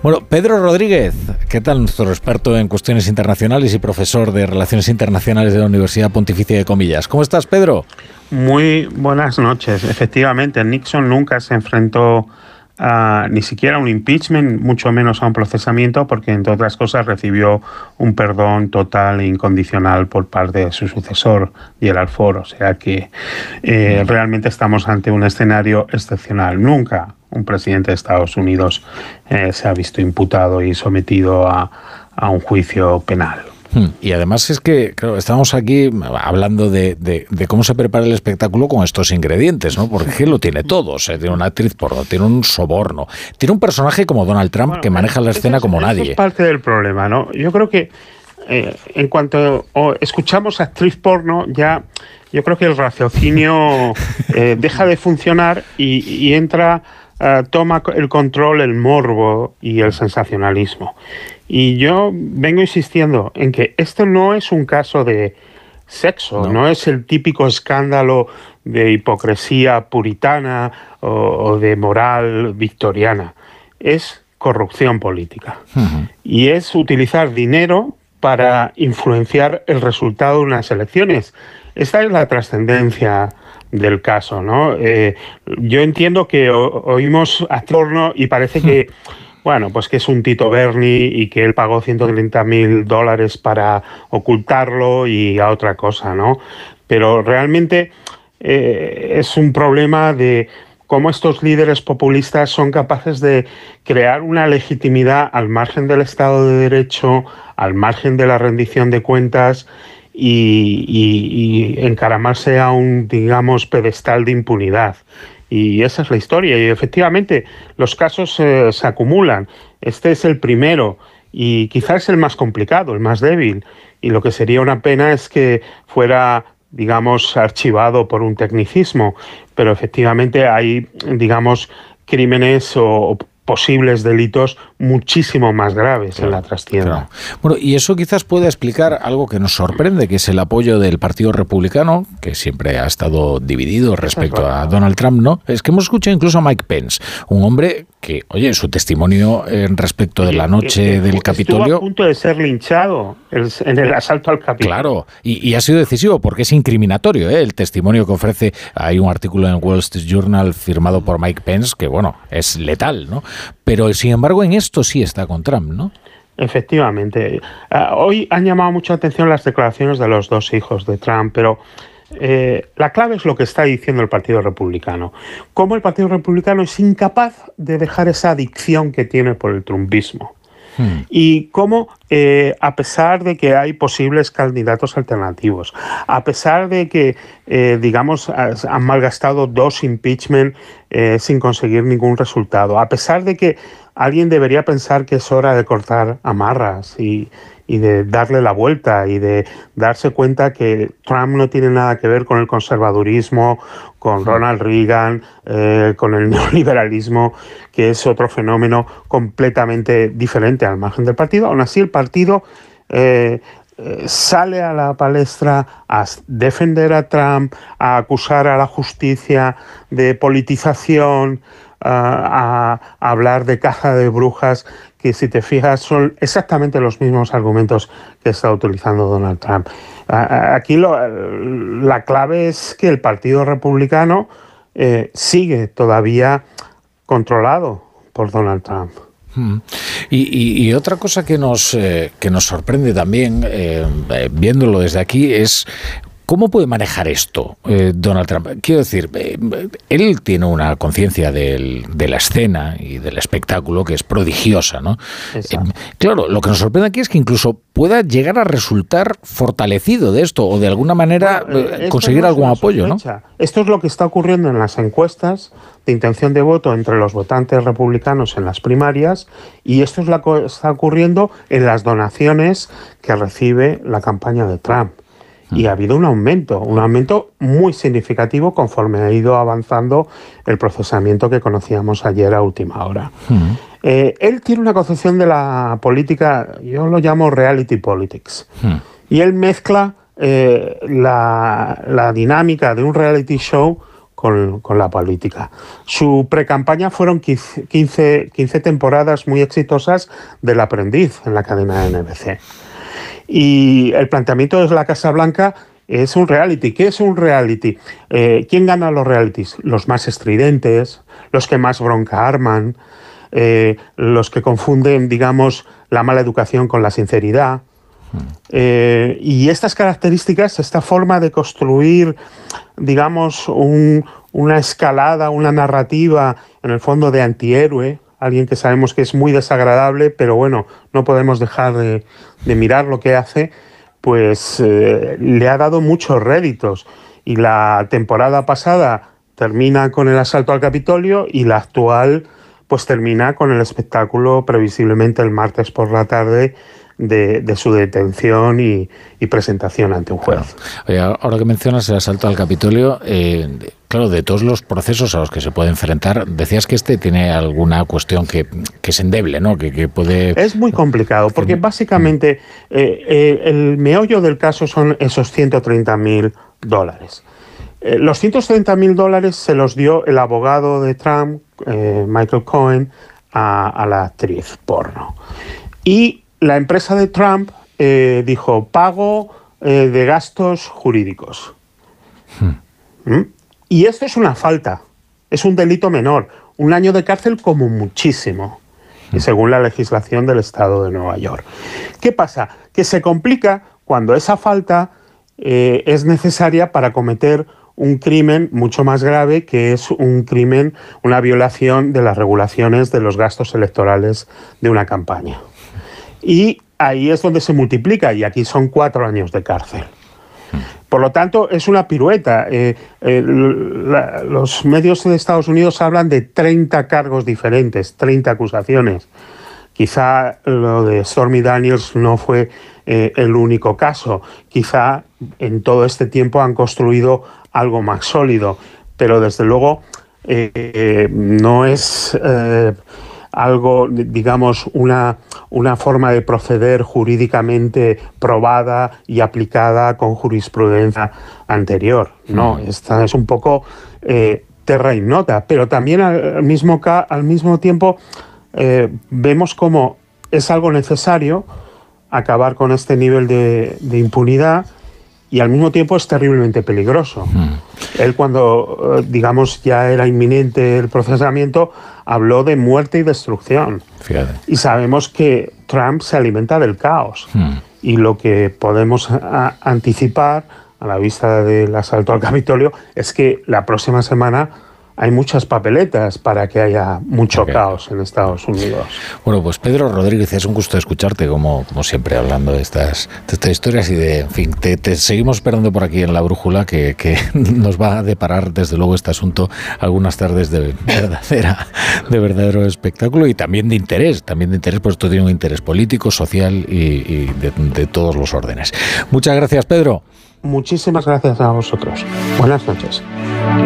Bueno, Pedro Rodríguez, ¿qué tal nuestro experto en cuestiones internacionales y profesor de Relaciones Internacionales de la Universidad Pontificia de Comillas? ¿Cómo estás, Pedro? Muy buenas noches. Efectivamente, Nixon nunca se enfrentó ni siquiera a un impeachment, mucho menos a un procesamiento, porque entre otras cosas recibió un perdón total e incondicional por parte de su sucesor, el Ford. O sea que eh, realmente estamos ante un escenario excepcional. Nunca un presidente de Estados Unidos eh, se ha visto imputado y sometido a un juicio penal. Hmm. Y además es que, claro, estamos aquí hablando de, cómo se prepara el espectáculo con estos ingredientes, ¿no? Porque lo tiene todo. O tiene una actriz porno, tiene un soborno, tiene un personaje como Donald Trump que maneja la escena como nadie. es parte del problema, ¿no? Yo creo que eh, en cuanto escuchamos actriz porno, ya yo creo que el raciocinio eh, deja de funcionar y, entra, eh, toma el control el morbo y el sensacionalismo. Y yo vengo insistiendo en que esto no es un caso de sexo, no, es el típico escándalo de hipocresía puritana o, de moral victoriana, es corrupción política. Y es utilizar dinero para influenciar el resultado de unas elecciones. Esta es la trascendencia del caso, ¿no? Eh, yo entiendo que oímos a torno y parece que bueno, pues que es un Tito Berni y que él pagó 130 mil dólares para ocultarlo y a otra cosa, ¿no? Pero realmente eh, es un problema de cómo estos líderes populistas son capaces de crear una legitimidad al margen del Estado de Derecho, al margen de la rendición de cuentas y, y encaramarse a un, digamos, pedestal de impunidad. Y esa es la historia. Y efectivamente, los casos eh, se acumulan. Este es el primero y quizás el más complicado, el más débil. Y lo que sería una pena es que fuera digamos, archivado por un tecnicismo, pero efectivamente hay, digamos, crímenes o, posibles delitos muchísimo más graves en la trastienda. Bueno, y eso quizás puede explicar algo que nos sorprende, que es el apoyo del Partido Republicano, que siempre ha estado dividido respecto a Donald Trump, ¿no? Es que hemos escuchado incluso a Mike Pence, un hombre que, oye, su testimonio en respecto de la noche del Capitolio... Estuvo a punto de ser linchado en el asalto al Capitolio. Claro, y, ha sido decisivo porque es incriminatorio ¿eh? el testimonio que ofrece. Hay un artículo en Wall Street Journal firmado por Mike Pence que, bueno, es letal, ¿no? Pero, sin embargo, en esto sí está con Trump, ¿no? Efectivamente. Ah, hoy han llamado mucha atención las declaraciones de los dos hijos de Trump, pero eh, la clave es lo que está diciendo el Partido Republicano. Cómo el Partido Republicano es incapaz de dejar esa adicción que tiene por el trumpismo. Y cómo, eh, a pesar de que hay posibles candidatos alternativos, a pesar de que, eh, digamos, han malgastado dos impeachment sin conseguir ningún resultado, a pesar de que alguien debería pensar que es hora de cortar amarras y, y de darle la vuelta y de darse cuenta que Trump no tiene nada que ver con el conservadurismo, con Ronald Reagan, eh, con el neoliberalismo, que es otro fenómeno completamente diferente al margen del partido. Aún así, el partido eh, sale a la palestra a defender a Trump, a acusar a la justicia de politización, a, hablar de caja de brujas, que si te fijas son exactamente los mismos argumentos que está utilizando Donald Trump. Aquí la clave es que el Partido Republicano eh, sigue todavía controlado por Donald Trump. Y, otra cosa que nos, eh, que nos sorprende también, eh, viéndolo desde aquí, es ¿Cómo puede manejar esto eh, Donald Trump? Quiero decir, eh, él tiene una conciencia de la escena y del espectáculo que es prodigiosa, ¿no? Eh, claro, lo que nos sorprende aquí es que incluso pueda llegar a resultar fortalecido de esto o de alguna manera conseguir algún apoyo, ¿no? Esto es lo que está ocurriendo en las encuestas de intención de voto entre los votantes republicanos en las primarias y esto es lo que está ocurriendo en las donaciones que recibe la campaña de Trump y ha habido un aumento, un aumento muy significativo conforme ha ido avanzando el procesamiento que conocíamos ayer a última hora. Eh, él tiene una concepción de la política, yo lo llamo reality politics, y él mezcla eh, la, la, dinámica de un reality show con, la política. Su precampaña fueron 15, 15 temporadas muy exitosas del aprendiz en la cadena de NBC. Y el planteamiento de la Casa Blanca es un reality. ¿Qué es un reality? Eh, ¿Quién gana los realities? Los más estridentes, los que más bronca arman, eh, los que confunden, digamos, la mala educación con la sinceridad. Eh, y estas características, esta forma de construir, digamos, una escalada, una narrativa, en el fondo de antihéroe, alguien que sabemos que es muy desagradable, pero bueno, no podemos dejar de, mirar lo que hace, pues eh, le ha dado muchos réditos. Y la temporada pasada termina con el asalto al Capitolio y la actual pues termina con el espectáculo previsiblemente el martes por la tarde de, su detención y, presentación ante un juez. ahora que mencionas el asalto al Capitolio, eh, claro, de todos los procesos a los que se puede enfrentar, decías que este tiene alguna cuestión que, es endeble, ¿no? Que, puede... Es muy complicado, porque básicamente eh, eh, el meollo del caso son esos 130 mil dólares. los 130 mil dólares se los dio el abogado de Trump, Michael Cohen, a, a la actriz porno. Y la empresa de Trump eh, dijo pago eh, de gastos jurídicos. Hmm. ¿Mm? Y esto es una falta, es un delito menor, un año de cárcel como muchísimo, y hmm. según la legislación del estado de Nueva York. ¿Qué pasa? Que se complica cuando esa falta eh, es necesaria para cometer un crimen mucho más grave que es un crimen, una violación de las regulaciones de los gastos electorales de una campaña. Y ahí es donde se multiplica, y aquí son cuatro años de cárcel. Por lo tanto, es una pirueta. Eh, eh, los medios de Estados Unidos hablan de 30 cargos diferentes, 30 acusaciones. Quizá lo de Stormy Daniels no fue eh, el único caso. Quizá en todo este tiempo han construido algo más sólido. Pero desde luego no es algo, digamos, una, una forma de proceder jurídicamente probada y aplicada con jurisprudencia anterior. No, mm. esta es un poco eh, terra ignota, pero también al mismo, al mismo tiempo eh, vemos como es algo necesario acabar con este nivel de, de impunidad y al mismo tiempo es terriblemente peligroso. Hmm. Él cuando, eh, digamos, ya era inminente el procesamiento, habló de muerte y destrucción. Y sabemos que Trump se alimenta del caos. Hmm. Y lo que podemos anticipar a la vista del asalto al Capitolio es que la próxima semana hay muchas papeletas para que haya mucho caos en Estados Unidos. Bueno, pues Pedro Rodríguez, es un gusto escucharte, como, como siempre, hablando de estas, de estas historias y de, en fin, te, seguimos esperando por aquí en la brújula, que, que, nos va a deparar, desde luego, este asunto algunas tardes de verdadera, de verdadero espectáculo y también de interés, también de interés, pues esto tiene un interés político, social y, de, de todos los órdenes. Muchas gracias, Pedro. Muchísimas gracias a vosotros. Buenas noches.